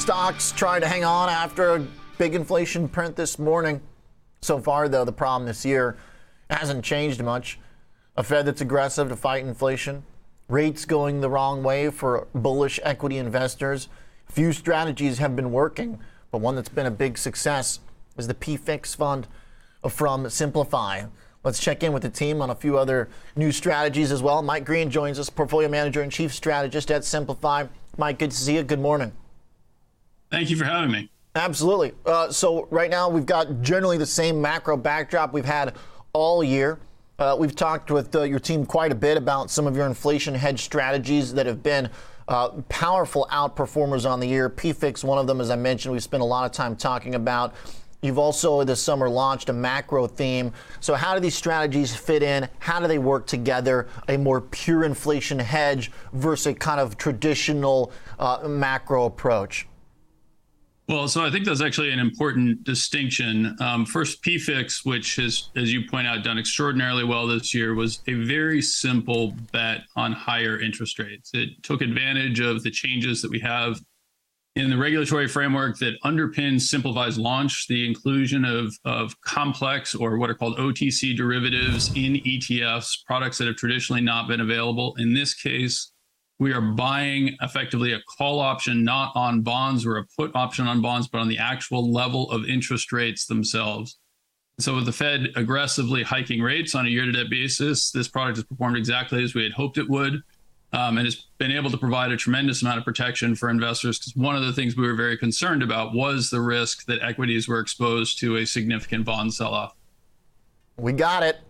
Stocks trying to hang on after a big inflation print this morning. So far, though, the problem this year hasn't changed much. A Fed that's aggressive to fight inflation, rates going the wrong way for bullish equity investors. Few strategies have been working, but one that's been a big success is the PFIX fund from Simplify. Let's check in with the team on a few other new strategies as well. Mike Green joins us, portfolio manager and chief strategist at Simplify. Mike, good to see you. Good morning. Thank you for having me. Absolutely. Uh, so, right now, we've got generally the same macro backdrop we've had all year. Uh, we've talked with uh, your team quite a bit about some of your inflation hedge strategies that have been uh, powerful outperformers on the year. PFIX, one of them, as I mentioned, we spent a lot of time talking about. You've also this summer launched a macro theme. So, how do these strategies fit in? How do they work together? A more pure inflation hedge versus a kind of traditional uh, macro approach? Well, so I think that's actually an important distinction. Um, first, PFIX, which has, as you point out, done extraordinarily well this year, was a very simple bet on higher interest rates. It took advantage of the changes that we have in the regulatory framework that underpins Simplify's launch, the inclusion of, of complex or what are called OTC derivatives in ETFs, products that have traditionally not been available. In this case, we are buying effectively a call option not on bonds or a put option on bonds, but on the actual level of interest rates themselves. So, with the Fed aggressively hiking rates on a year to date basis, this product has performed exactly as we had hoped it would. Um, and it's been able to provide a tremendous amount of protection for investors because one of the things we were very concerned about was the risk that equities were exposed to a significant bond sell off. We got it,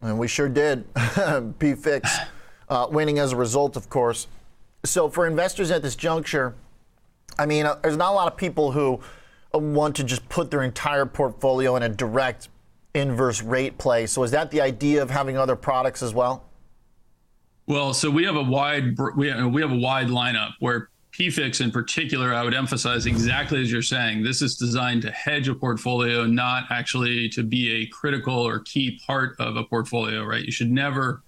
and we sure did. PFIX uh, winning as a result, of course. So, for investors at this juncture, I mean, uh, there's not a lot of people who uh, want to just put their entire portfolio in a direct inverse rate play. So, is that the idea of having other products as well? Well, so we have a wide we have, we have a wide lineup where PFIX in particular, I would emphasize exactly as you're saying. This is designed to hedge a portfolio, not actually to be a critical or key part of a portfolio, right? You should never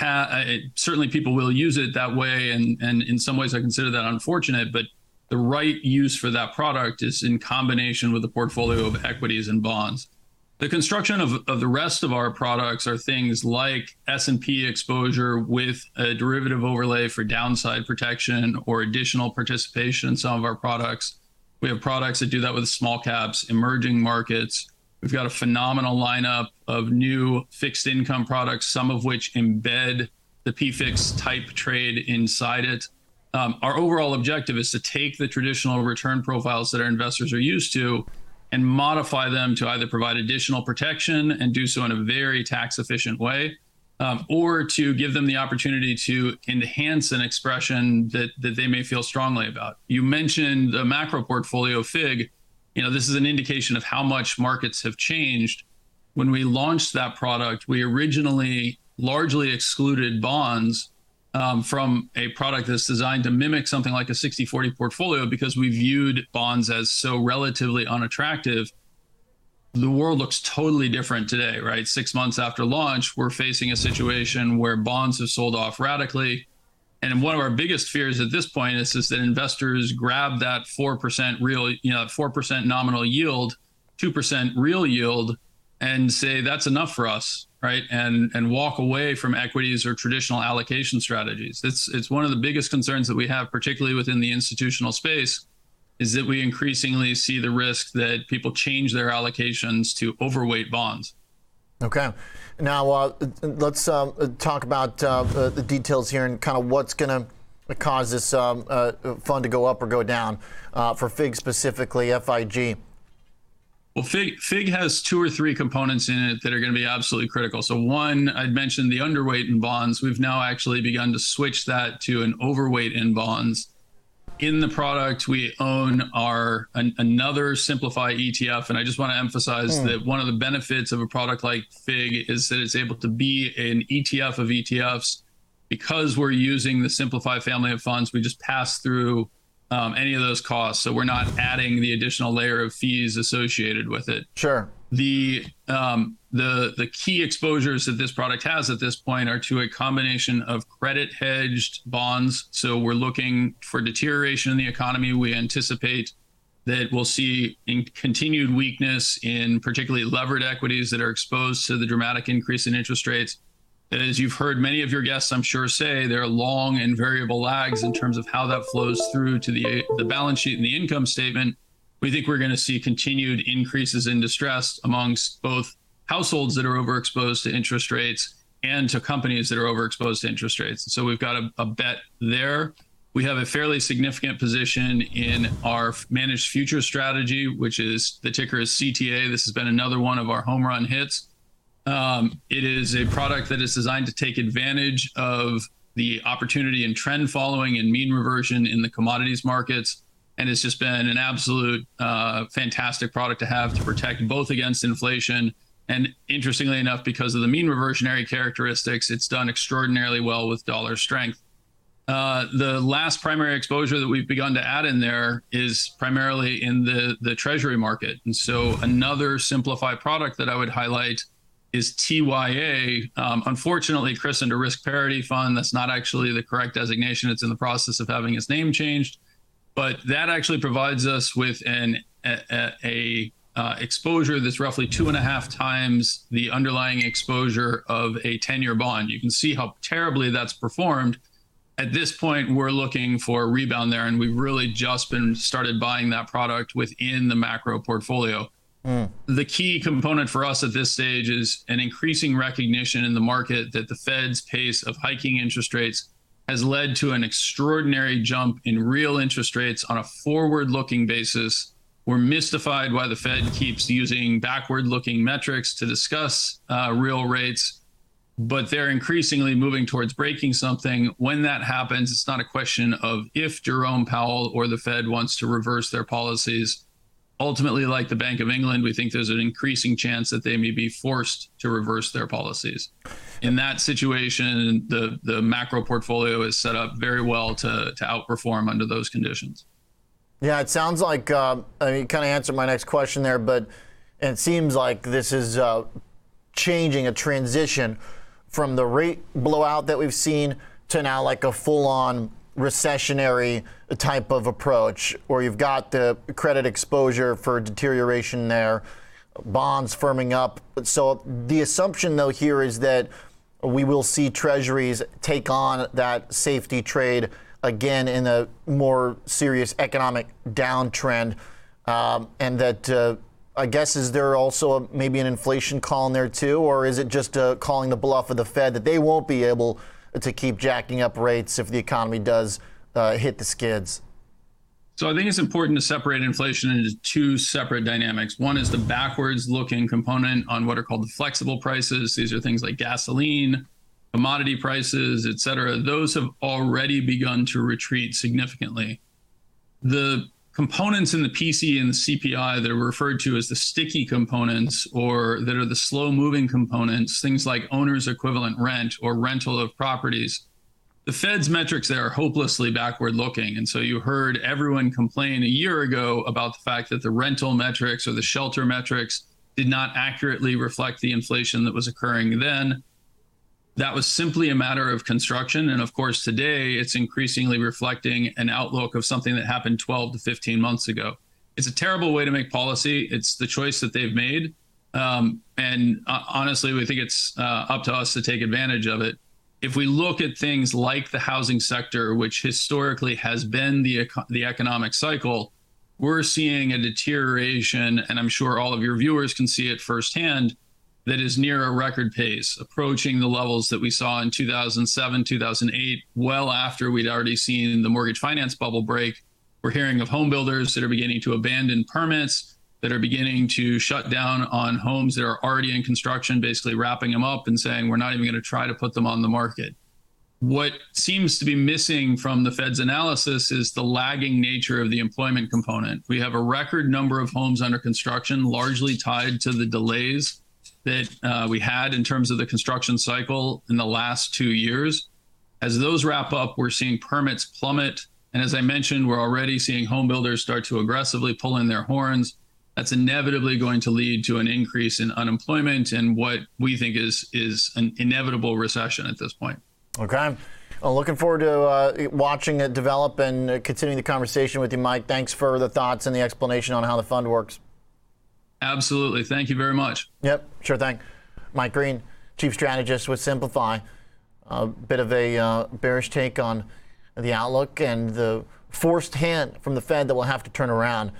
ha- uh, it, certainly people will use it that way, and and in some ways I consider that unfortunate. But the right use for that product is in combination with a portfolio of equities and bonds. The construction of, of the rest of our products are things like S&P exposure with a derivative overlay for downside protection or additional participation in some of our products. We have products that do that with small caps, emerging markets, We've got a phenomenal lineup of new fixed income products, some of which embed the PFIX type trade inside it. Um, our overall objective is to take the traditional return profiles that our investors are used to and modify them to either provide additional protection and do so in a very tax efficient way, um, or to give them the opportunity to enhance an expression that, that they may feel strongly about. You mentioned the macro portfolio FIG you know, this is an indication of how much markets have changed. When we launched that product, we originally largely excluded bonds um, from a product that's designed to mimic something like a 60 40 portfolio because we viewed bonds as so relatively unattractive. The world looks totally different today, right? Six months after launch, we're facing a situation where bonds have sold off radically. And one of our biggest fears at this point is, is that investors grab that 4% real, you know, 4% nominal yield, 2% real yield, and say that's enough for us, right? And and walk away from equities or traditional allocation strategies. It's it's one of the biggest concerns that we have, particularly within the institutional space, is that we increasingly see the risk that people change their allocations to overweight bonds. Okay. Now, uh, let's uh, talk about uh, the details here and kind of what's going to cause this um, uh, fund to go up or go down uh, for FIG specifically, FIG. Well, FIG, FIG has two or three components in it that are going to be absolutely critical. So, one, I'd mentioned the underweight in bonds. We've now actually begun to switch that to an overweight in bonds in the product we own our an, another simplify etf and i just want to emphasize mm. that one of the benefits of a product like fig is that it's able to be an etf of etfs because we're using the simplify family of funds we just pass through um, any of those costs. So we're not adding the additional layer of fees associated with it. Sure The um, the the key exposures that this product has at this point are to a combination of credit hedged bonds. So we're looking for deterioration in the economy. We anticipate that we'll see in continued weakness in particularly levered equities that are exposed to the dramatic increase in interest rates. As you've heard many of your guests, I'm sure, say, there are long and variable lags in terms of how that flows through to the the balance sheet and the income statement we think we're going to see continued increases in distress amongst both households that are overexposed to interest rates and to companies that are overexposed to interest rates. So we've got a, a bet there. We have a fairly significant position in our managed future strategy, which is the ticker is CTA. This has been another one of our home run hits. Um, it is a product that is designed to take advantage of the opportunity and trend following and mean reversion in the commodities markets and it's just been an absolute uh, fantastic product to have to protect both against inflation and interestingly enough, because of the mean reversionary characteristics, it's done extraordinarily well with dollar strength. Uh, the last primary exposure that we've begun to add in there is primarily in the, the treasury market. And so another Simplify product that I would highlight is TYA. Um, unfortunately, christened a risk parity fund. That's not actually the correct designation. It's in the process of having its name changed but that actually provides us with an a, a uh, exposure that's roughly two and a half times the underlying exposure of a 10-year bond. You can see how terribly that's performed. At this point, we're looking for a rebound there, and we've really just been started buying that product within the macro portfolio. Mm. The key component for us at this stage is an increasing recognition in the market that the Fed's pace of hiking interest rates has led to an extraordinary jump in real interest rates on a forward looking basis. We're mystified why the Fed keeps using backward looking metrics to discuss uh, real rates, but they're increasingly moving towards breaking something. When that happens, it's not a question of if Jerome Powell or the Fed wants to reverse their policies. Ultimately, like the Bank of England, we think there's an increasing chance that they may be forced to reverse their policies in that situation, the the macro portfolio is set up very well to to outperform under those conditions. Yeah, it sounds like uh, I mean, kind of answered my next question there, but it seems like this is uh, changing a transition from the rate blowout that we've seen to now like a full-on recessionary type of approach, where you've got the credit exposure for deterioration there, bonds firming up. So the assumption though here is that we will see treasuries take on that safety trade again in a more serious economic downtrend. Um, and that, uh, I guess, is there also a, maybe an inflation call in there too? Or is it just uh, calling the bluff of the Fed that they won't be able to keep jacking up rates if the economy does uh, hit the skids? So I think it's important to separate inflation into two separate dynamics. One is the backwards looking component on what are called the flexible prices. These are things like gasoline, commodity prices, et cetera. Those have already begun to retreat significantly. The components in the PCE and the CPI that are referred to as the sticky components or that are the slow moving components, things like owner's equivalent rent or rental of properties, the Fed's metrics there are hopelessly backward looking. And so you heard everyone complain a year ago about the fact that the rental metrics or the shelter metrics did not accurately reflect the inflation that was occurring then. That was simply a matter of construction. And of course, today it's increasingly reflecting an outlook of something that happened 12 to 15 months ago. It's a terrible way to make policy. It's the choice that they've made. Um, and uh, honestly, we think it's uh, up to us to take advantage of it if we look at things like the housing sector, which historically has been the, the economic cycle, we're seeing a deterioration, and I'm sure all of your viewers can see it firsthand, that is near a record pace, approaching the levels that we saw in 2007, 2008, well after we'd already seen the mortgage finance bubble break. We're hearing of home builders that are beginning to abandon permits that are beginning to shut down on homes that are already in construction, basically wrapping them up and saying, we're not even going to try to put them on the market. What seems to be missing from the Fed's analysis is the lagging nature of the employment component. We have a record number of homes under construction, largely tied to the delays that uh, we had in terms of the construction cycle in the last two years. As those wrap up, we're seeing permits plummet. And as I mentioned, we're already seeing home builders start to aggressively pull in their horns that's inevitably going to lead to an increase in unemployment and what we think is is an inevitable recession at this point. Okay. Well, looking forward to uh, watching it develop and uh, continuing the conversation with you, Mike. Thanks for the thoughts and the explanation on how the fund works. Absolutely. Thank you very much. Yep, sure thing. Mike Green, Chief Strategist with Simplify. A bit of a uh, bearish take on the outlook and the forced hand from the Fed that will have to turn around.